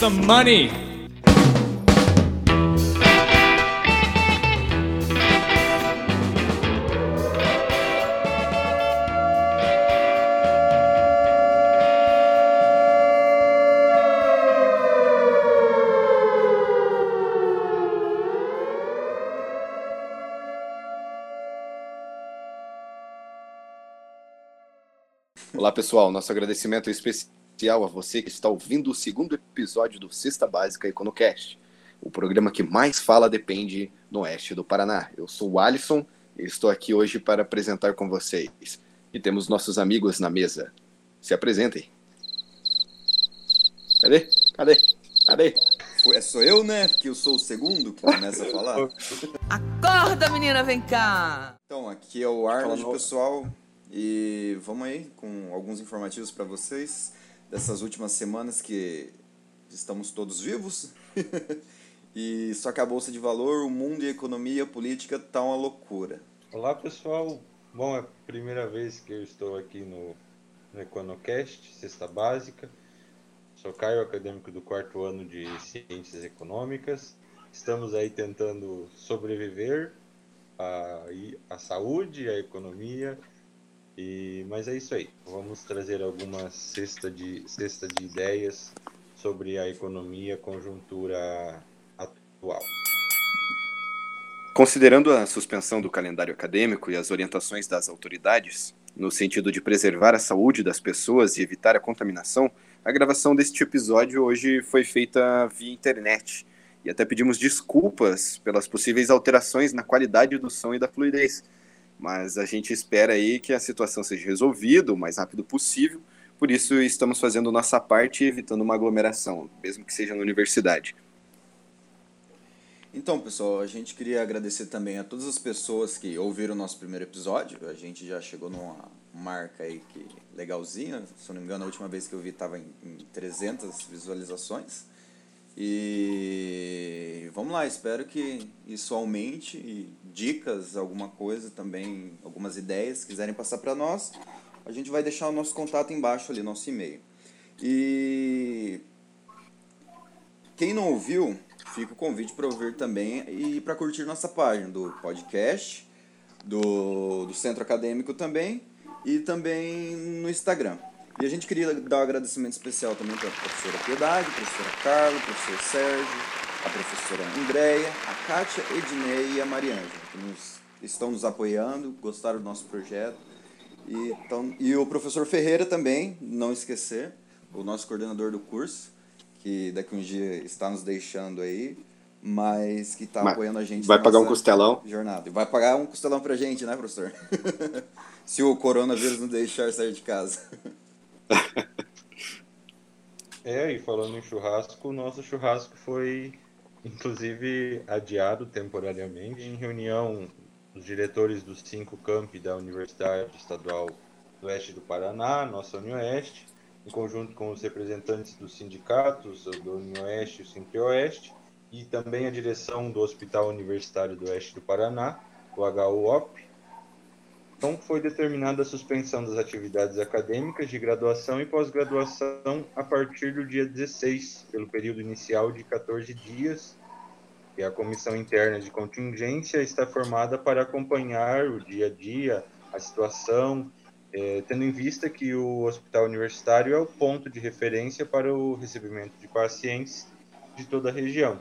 some money. Olá, pessoal. Nosso agradecimento especial a você que está ouvindo o segundo episódio do Cesta Básica EconoCast, o programa que mais fala depende no oeste do Paraná. Eu sou o Alisson e estou aqui hoje para apresentar com vocês. E temos nossos amigos na mesa. Se apresentem. Cadê? Cadê? Cadê? É, sou eu, né? Que eu sou o segundo que começa a falar. Acorda, menina, vem cá! Então, aqui é o Arnold, pessoal. E vamos aí com alguns informativos para vocês dessas últimas semanas que estamos todos vivos. e só que a bolsa de valor, o mundo e a economia a política tá uma loucura. Olá, pessoal. Bom, é a primeira vez que eu estou aqui no, no EconoCast, Sexta Básica. Sou Caio, acadêmico do quarto ano de Ciências Econômicas. Estamos aí tentando sobreviver à, à saúde, à economia e, mas é isso aí. Vamos trazer alguma cesta de, cesta de ideias sobre a economia, conjuntura atual. Considerando a suspensão do calendário acadêmico e as orientações das autoridades, no sentido de preservar a saúde das pessoas e evitar a contaminação, a gravação deste episódio hoje foi feita via internet. E até pedimos desculpas pelas possíveis alterações na qualidade do som e da fluidez mas a gente espera aí que a situação seja resolvida o mais rápido possível. Por isso estamos fazendo nossa parte evitando uma aglomeração, mesmo que seja na universidade. Então, pessoal, a gente queria agradecer também a todas as pessoas que ouviram o nosso primeiro episódio. A gente já chegou numa marca aí que legalzinha. Se não me engano, a última vez que eu vi estava em 300 visualizações. E vamos lá, espero que isso aumente e dicas, alguma coisa também, algumas ideias, quiserem passar para nós, a gente vai deixar o nosso contato embaixo ali, nosso e-mail. E quem não ouviu, fica o convite para ouvir também e para curtir nossa página do podcast, do, do Centro Acadêmico também e também no Instagram. E a gente queria dar um agradecimento especial também para a professora Piedade, a professora Carla, o professor Sérgio, a professora Andréia, a Kátia, Ednei e a Mariângela, que nos, estão nos apoiando, gostaram do nosso projeto. E, então, e o professor Ferreira também, não esquecer, o nosso coordenador do curso, que daqui um dia está nos deixando aí, mas que está apoiando a gente. Vai pagar um costelão? Jornada. E vai pagar um costelão pra gente, né, professor? Se o coronavírus não deixar sair de casa. é, e falando em churrasco, o nosso churrasco foi inclusive adiado temporariamente em reunião dos diretores dos cinco campi da Universidade Estadual do Oeste do Paraná, nossa Unioeste, em conjunto com os representantes dos sindicatos do Unioeste e Centro-Oeste, e também a direção do Hospital Universitário do Oeste do Paraná, o HUOP, então, foi determinada a suspensão das atividades acadêmicas de graduação e pós-graduação a partir do dia 16, pelo período inicial de 14 dias, e a comissão interna de contingência está formada para acompanhar o dia a dia, a situação, eh, tendo em vista que o hospital universitário é o ponto de referência para o recebimento de pacientes de toda a região.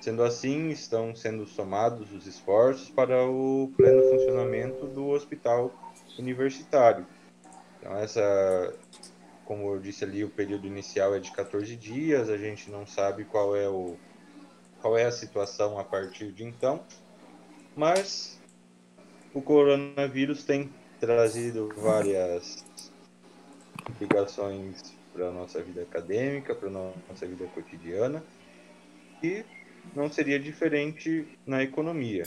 Sendo assim, estão sendo somados os esforços para o pleno funcionamento do hospital universitário. Então, essa, como eu disse ali, o período inicial é de 14 dias, a gente não sabe qual é, o, qual é a situação a partir de então, mas o coronavírus tem trazido várias implicações para a nossa vida acadêmica, para a nossa vida cotidiana, e não seria diferente na economia.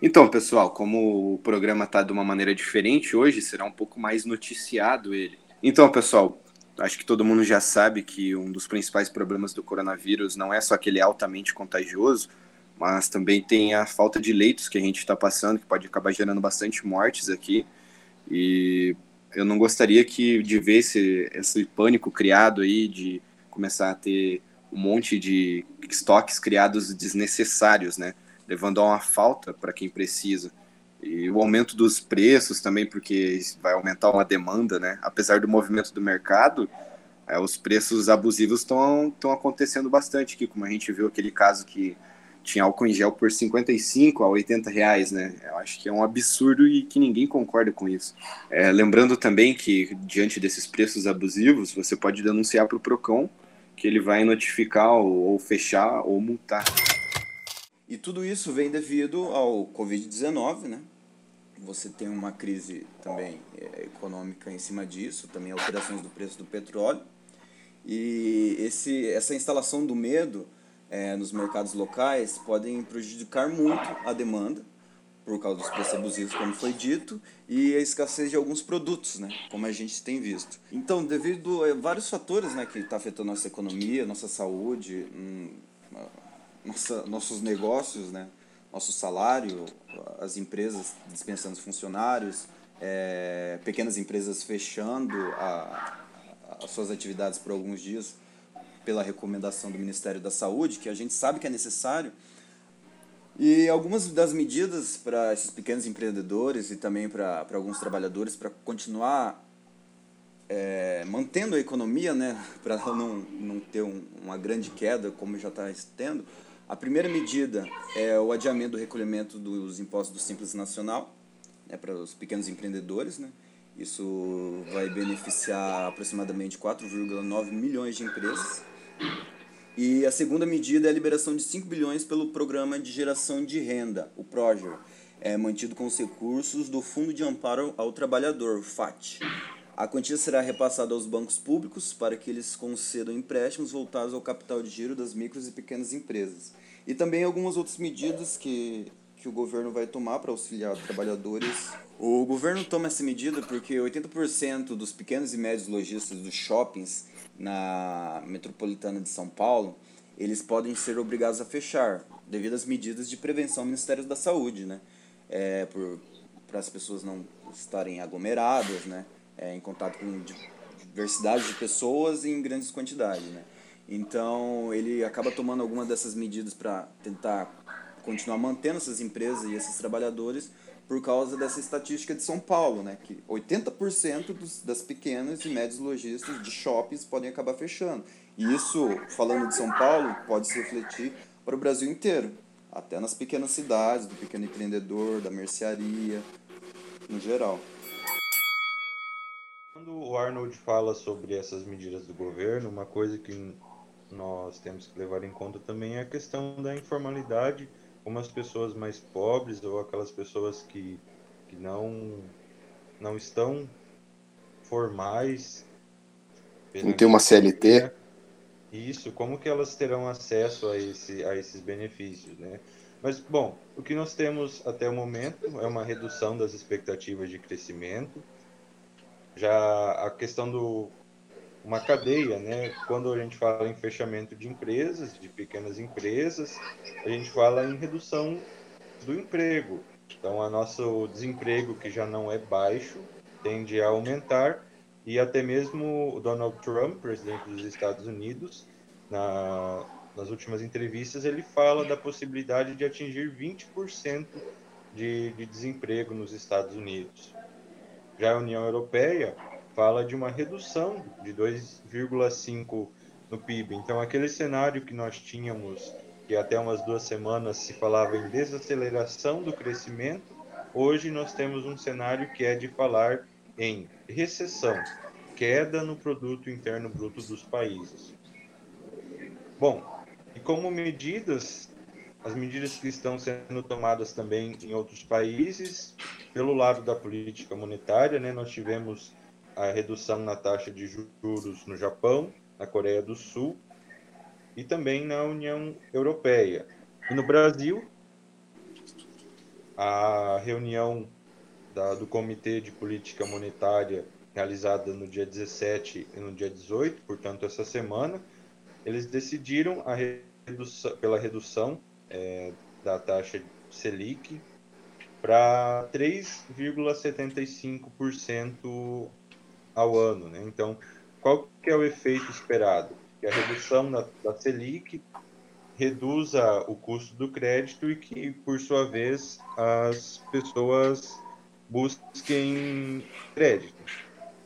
Então, pessoal, como o programa está de uma maneira diferente hoje, será um pouco mais noticiado ele. Então, pessoal, acho que todo mundo já sabe que um dos principais problemas do coronavírus não é só aquele altamente contagioso, mas também tem a falta de leitos que a gente está passando, que pode acabar gerando bastante mortes aqui. E eu não gostaria que de ver esse, esse pânico criado aí de começar a ter um monte de estoques criados desnecessários, né? Levando a uma falta para quem precisa. E o aumento dos preços também, porque vai aumentar uma demanda, né? Apesar do movimento do mercado, é, os preços abusivos estão acontecendo bastante aqui, como a gente viu aquele caso que tinha álcool em gel por 55 a 80 reais, né? Eu acho que é um absurdo e que ninguém concorda com isso. É, lembrando também que, diante desses preços abusivos, você pode denunciar para o PROCON que ele vai notificar ou, ou fechar ou multar. E tudo isso vem devido ao Covid-19, né? Você tem uma crise também é, econômica em cima disso, também alterações do preço do petróleo. E esse, essa instalação do medo é, nos mercados locais podem prejudicar muito a demanda, por causa dos preços abusivos, como foi dito, e a escassez de alguns produtos, né, como a gente tem visto. Então, devido a vários fatores né, que estão tá afetando nossa economia, nossa saúde, hum, nossa, nossos negócios, né, nosso salário, as empresas dispensando funcionários, é, pequenas empresas fechando a, as suas atividades por alguns dias pela recomendação do Ministério da Saúde, que a gente sabe que é necessário. E algumas das medidas para esses pequenos empreendedores e também para alguns trabalhadores para continuar é, mantendo a economia, né, para não, não ter um, uma grande queda como já está tendo, a primeira medida é o adiamento do recolhimento dos impostos do Simples Nacional né, para os pequenos empreendedores. Né, isso vai beneficiar aproximadamente 4,9 milhões de empresas. E a segunda medida é a liberação de 5 bilhões pelo Programa de Geração de Renda, o PROGER, é mantido com os recursos do Fundo de Amparo ao Trabalhador, FAT. A quantia será repassada aos bancos públicos para que eles concedam empréstimos voltados ao capital de giro das micros e pequenas empresas. E também algumas outras medidas que, que o governo vai tomar para auxiliar trabalhadores o governo toma essa medida porque 80% dos pequenos e médios lojistas dos shoppings na metropolitana de São Paulo, eles podem ser obrigados a fechar devido às medidas de prevenção do Ministério da Saúde, né? É, para as pessoas não estarem aglomeradas, né? É, em contato com diversidade de pessoas em grandes quantidades, né? Então, ele acaba tomando algumas dessas medidas para tentar continuar mantendo essas empresas e esses trabalhadores por causa dessa estatística de São Paulo, né, que 80% dos, das pequenas e médias lojistas de shoppings podem acabar fechando. E isso, falando de São Paulo, pode se refletir para o Brasil inteiro, até nas pequenas cidades, do pequeno empreendedor, da mercearia, no geral. Quando o Arnold fala sobre essas medidas do governo, uma coisa que nós temos que levar em conta também é a questão da informalidade como as pessoas mais pobres ou aquelas pessoas que, que não, não estão formais. Não tem uma CLT? Isso, como que elas terão acesso a, esse, a esses benefícios, né? Mas, bom, o que nós temos até o momento é uma redução das expectativas de crescimento. Já a questão do uma cadeia, né? Quando a gente fala em fechamento de empresas, de pequenas empresas, a gente fala em redução do emprego. Então, o nosso desemprego, que já não é baixo, tende a aumentar e até mesmo o Donald Trump, presidente dos Estados Unidos, na, nas últimas entrevistas, ele fala da possibilidade de atingir 20% de, de desemprego nos Estados Unidos. Já a União Europeia fala de uma redução de 2,5 no PIB. Então, aquele cenário que nós tínhamos, que até umas duas semanas se falava em desaceleração do crescimento, hoje nós temos um cenário que é de falar em recessão, queda no produto interno bruto dos países. Bom, e como medidas, as medidas que estão sendo tomadas também em outros países, pelo lado da política monetária, né, nós tivemos a redução na taxa de juros no Japão, na Coreia do Sul e também na União Europeia. E no Brasil, a reunião da, do Comitê de Política Monetária realizada no dia 17 e no dia 18, portanto, essa semana, eles decidiram redução, pela redução é, da taxa Selic para 3,75% ao ano. Né? Então, qual que é o efeito esperado? Que a redução da, da Selic reduza o custo do crédito e que, por sua vez, as pessoas busquem crédito.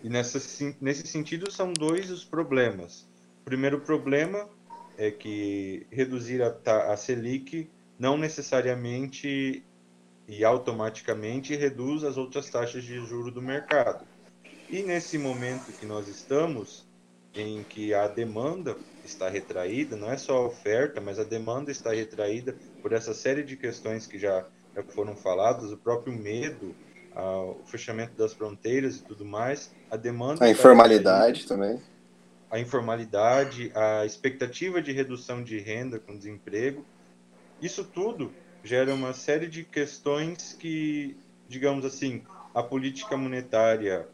E nessa, nesse sentido, são dois os problemas. O primeiro problema é que reduzir a, a Selic não necessariamente e automaticamente reduz as outras taxas de juro do mercado. E nesse momento que nós estamos, em que a demanda está retraída, não é só a oferta, mas a demanda está retraída por essa série de questões que já, já foram faladas, o próprio medo, a, o fechamento das fronteiras e tudo mais, a demanda... A informalidade também. A informalidade, a expectativa de redução de renda com desemprego, isso tudo gera uma série de questões que, digamos assim, a política monetária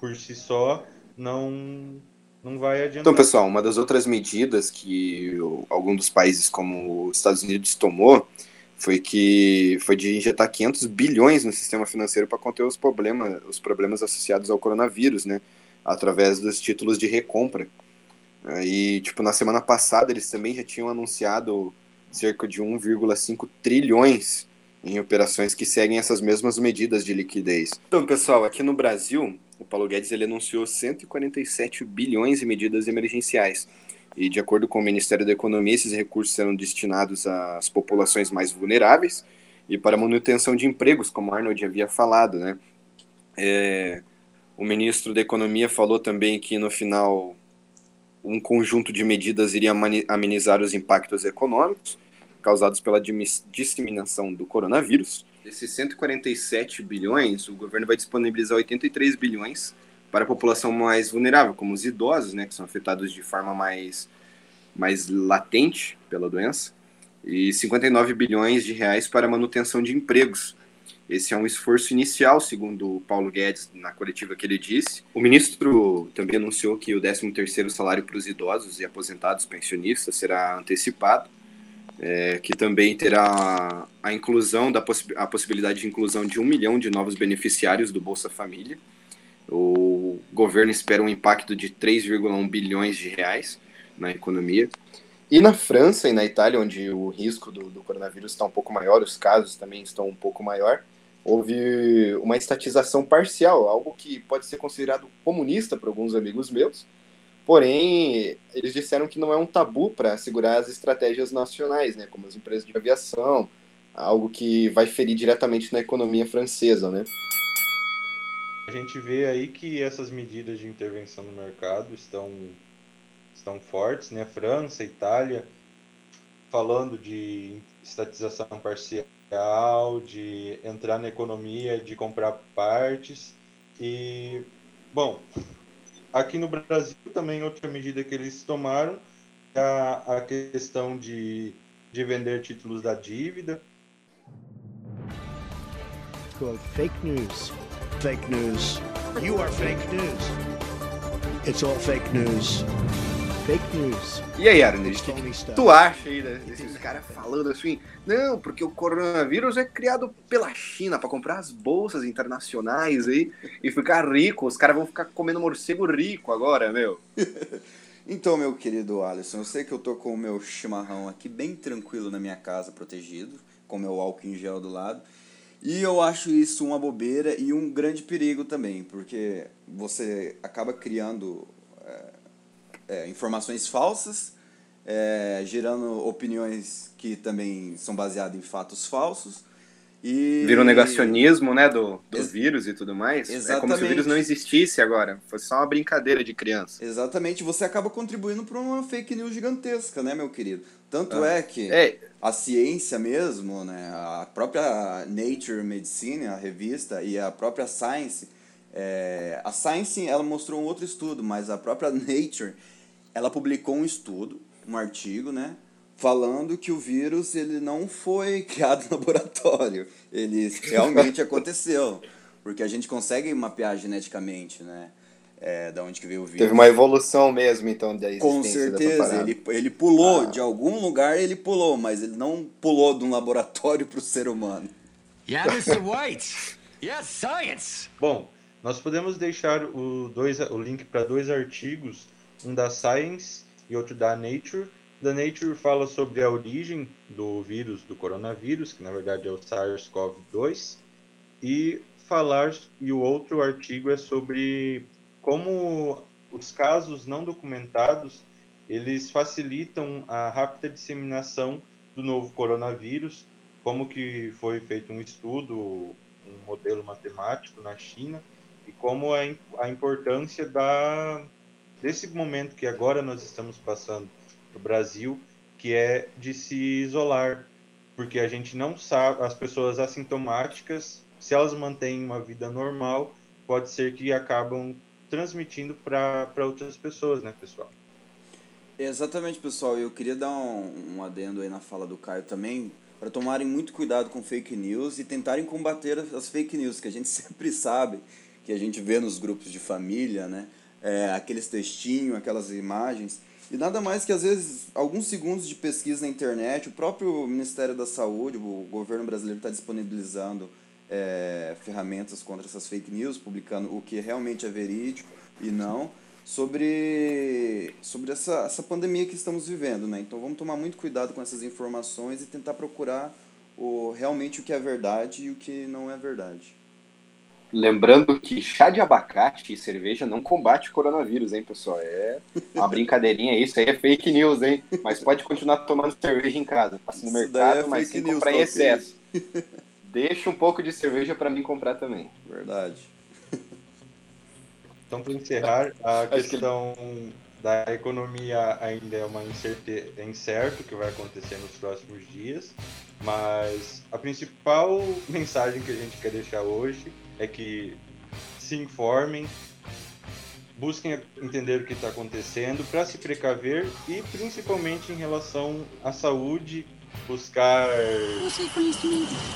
por si só não não vai adiantar. Então, pessoal, uma das outras medidas que algum dos países como os Estados Unidos tomou foi que foi de injetar 500 bilhões no sistema financeiro para conter os problemas, os problemas associados ao coronavírus, né, através dos títulos de recompra. E tipo na semana passada eles também já tinham anunciado cerca de 1,5 trilhões em operações que seguem essas mesmas medidas de liquidez. Então, pessoal, aqui no Brasil, o Paulo Guedes ele anunciou 147 bilhões em medidas emergenciais. E de acordo com o Ministério da Economia, esses recursos serão destinados às populações mais vulneráveis e para manutenção de empregos, como Arnold havia falado, né? É, o ministro da Economia falou também que no final um conjunto de medidas iria amenizar os impactos econômicos causados pela disseminação do coronavírus. Desses 147 bilhões, o governo vai disponibilizar 83 bilhões para a população mais vulnerável, como os idosos, né, que são afetados de forma mais, mais latente pela doença, e 59 bilhões de reais para manutenção de empregos. Esse é um esforço inicial, segundo o Paulo Guedes, na coletiva que ele disse. O ministro também anunciou que o 13º salário para os idosos e aposentados pensionistas será antecipado é, que também terá a inclusão da possi a possibilidade de inclusão de um milhão de novos beneficiários do Bolsa Família. O governo espera um impacto de 3,1 bilhões de reais na economia. E na França e na Itália, onde o risco do, do coronavírus está um pouco maior, os casos também estão um pouco maior, houve uma estatização parcial, algo que pode ser considerado comunista para alguns amigos meus, Porém, eles disseram que não é um tabu para segurar as estratégias nacionais, né, como as empresas de aviação, algo que vai ferir diretamente na economia francesa, né? A gente vê aí que essas medidas de intervenção no mercado estão estão fortes, né? França, Itália, falando de estatização parcial, de entrar na economia, de comprar partes e bom, Aqui no Brasil também outra medida que eles tomaram é a, a questão de, de vender títulos da dívida. Fake news. Fake news. You are fake news. It's all fake news. Fake news. E aí, Arnold, o que, tu acha aí desses caras falando assim? Não, porque o coronavírus é criado pela China para comprar as bolsas internacionais aí e ficar rico. Os caras vão ficar comendo morcego rico agora, meu. então, meu querido Alisson, eu sei que eu tô com o meu chimarrão aqui bem tranquilo na minha casa, protegido, com meu álcool em gel do lado. E eu acho isso uma bobeira e um grande perigo também, porque você acaba criando é, informações falsas, é, gerando opiniões que também são baseadas em fatos falsos. E... Vira um negacionismo, né, do, do Ex vírus e tudo mais. Exatamente. É como se o vírus não existisse agora. Fosse só uma brincadeira de criança. Exatamente. Você acaba contribuindo para uma fake news gigantesca, né, meu querido? Tanto ah. é que é. a ciência mesmo, né, a própria Nature Medicine, a revista, e a própria Science, é, a Science ela mostrou um outro estudo, mas a própria Nature ela publicou um estudo, um artigo, né? Falando que o vírus ele não foi criado no laboratório. Ele realmente aconteceu. Porque a gente consegue mapear geneticamente, né? É, da onde que veio o vírus. Teve uma evolução mesmo, então, da existência Com certeza. Ele, ele pulou, ah. de algum lugar ele pulou, mas ele não pulou de um laboratório para o ser humano. Yeah, Mr. White. Yes, science. Bom, nós podemos deixar o, dois, o link para dois artigos, um da Science e outro da Nature. Da Nature fala sobre a origem do vírus, do coronavírus, que na verdade é o SARS-CoV-2, e falar e o outro artigo é sobre como os casos não documentados eles facilitam a rápida disseminação do novo coronavírus, como que foi feito um estudo, um modelo matemático na China. E como a, a importância da desse momento que agora nós estamos passando no Brasil, que é de se isolar, porque a gente não sabe, as pessoas assintomáticas, se elas mantêm uma vida normal, pode ser que acabam transmitindo para outras pessoas, né, pessoal? Exatamente, pessoal. Eu queria dar um, um adendo aí na fala do Caio também, para tomarem muito cuidado com fake news e tentarem combater as fake news, que a gente sempre sabe, que a gente vê nos grupos de família, né? É, aqueles textinhos, aquelas imagens. E nada mais que, às vezes, alguns segundos de pesquisa na internet, o próprio Ministério da Saúde, o governo brasileiro está disponibilizando é, ferramentas contra essas fake news, publicando o que realmente é verídico e não, sobre, sobre essa, essa pandemia que estamos vivendo. Né? Então vamos tomar muito cuidado com essas informações e tentar procurar o, realmente o que é verdade e o que não é verdade. Lembrando que chá de abacate e cerveja não combate o coronavírus, hein, pessoal? É uma brincadeirinha, isso aí é fake news, hein? Mas pode continuar tomando cerveja em casa. Passa no mercado, é mas sem comprar em excesso. Deixa um pouco de cerveja para mim comprar também. Verdade. Então, para encerrar, a questão que... da economia ainda é uma incerteza, é incerto o que vai acontecer nos próximos dias, mas a principal mensagem que a gente quer deixar hoje é que se informem, busquem entender o que está acontecendo para se precaver e principalmente em relação à saúde, buscar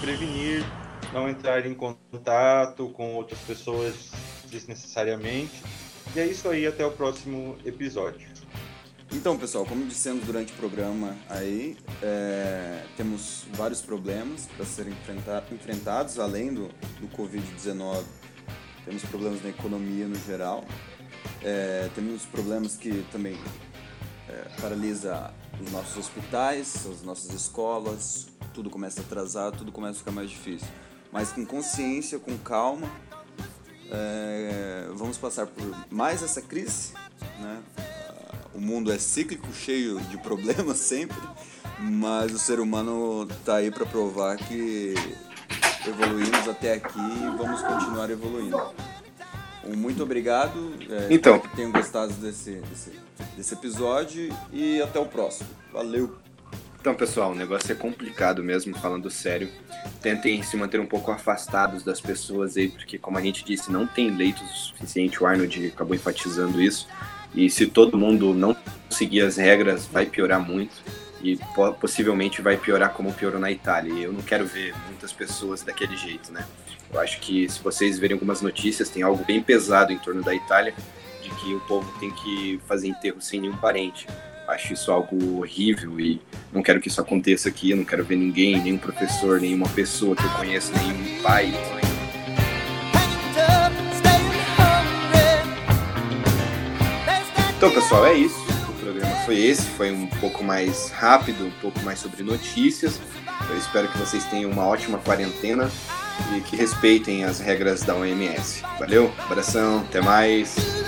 prevenir, não entrar em contato com outras pessoas desnecessariamente. E é isso aí, até o próximo episódio. Então, pessoal, como dissemos durante o programa aí, é, temos vários problemas para serem enfrentados, além do, do Covid-19. Temos problemas na economia no geral. É, temos problemas que também é, paralisa os nossos hospitais, as nossas escolas, tudo começa a atrasar, tudo começa a ficar mais difícil. Mas com consciência, com calma, é, vamos passar por mais essa crise, né? O mundo é cíclico, cheio de problemas sempre, mas o ser humano está aí para provar que evoluímos até aqui e vamos continuar evoluindo. Muito obrigado. É, então. que tenham gostado desse, desse, desse episódio e até o próximo. Valeu! Então, pessoal, o negócio é complicado mesmo, falando sério. Tentem se manter um pouco afastados das pessoas aí, porque, como a gente disse, não tem leitos o suficiente. O Arnold acabou enfatizando isso. E se todo mundo não seguir as regras, vai piorar muito. E possivelmente vai piorar como piorou na Itália. E eu não quero ver muitas pessoas daquele jeito, né? Eu acho que se vocês verem algumas notícias, tem algo bem pesado em torno da Itália, de que o povo tem que fazer enterro sem nenhum parente acho isso algo horrível e não quero que isso aconteça aqui. Não quero ver ninguém, nenhum professor, nenhuma pessoa que eu conheço, nenhum pai. Então, pessoal, é isso. O programa foi esse. Foi um pouco mais rápido, um pouco mais sobre notícias. Eu espero que vocês tenham uma ótima quarentena e que respeitem as regras da OMS. Valeu, abração, até mais.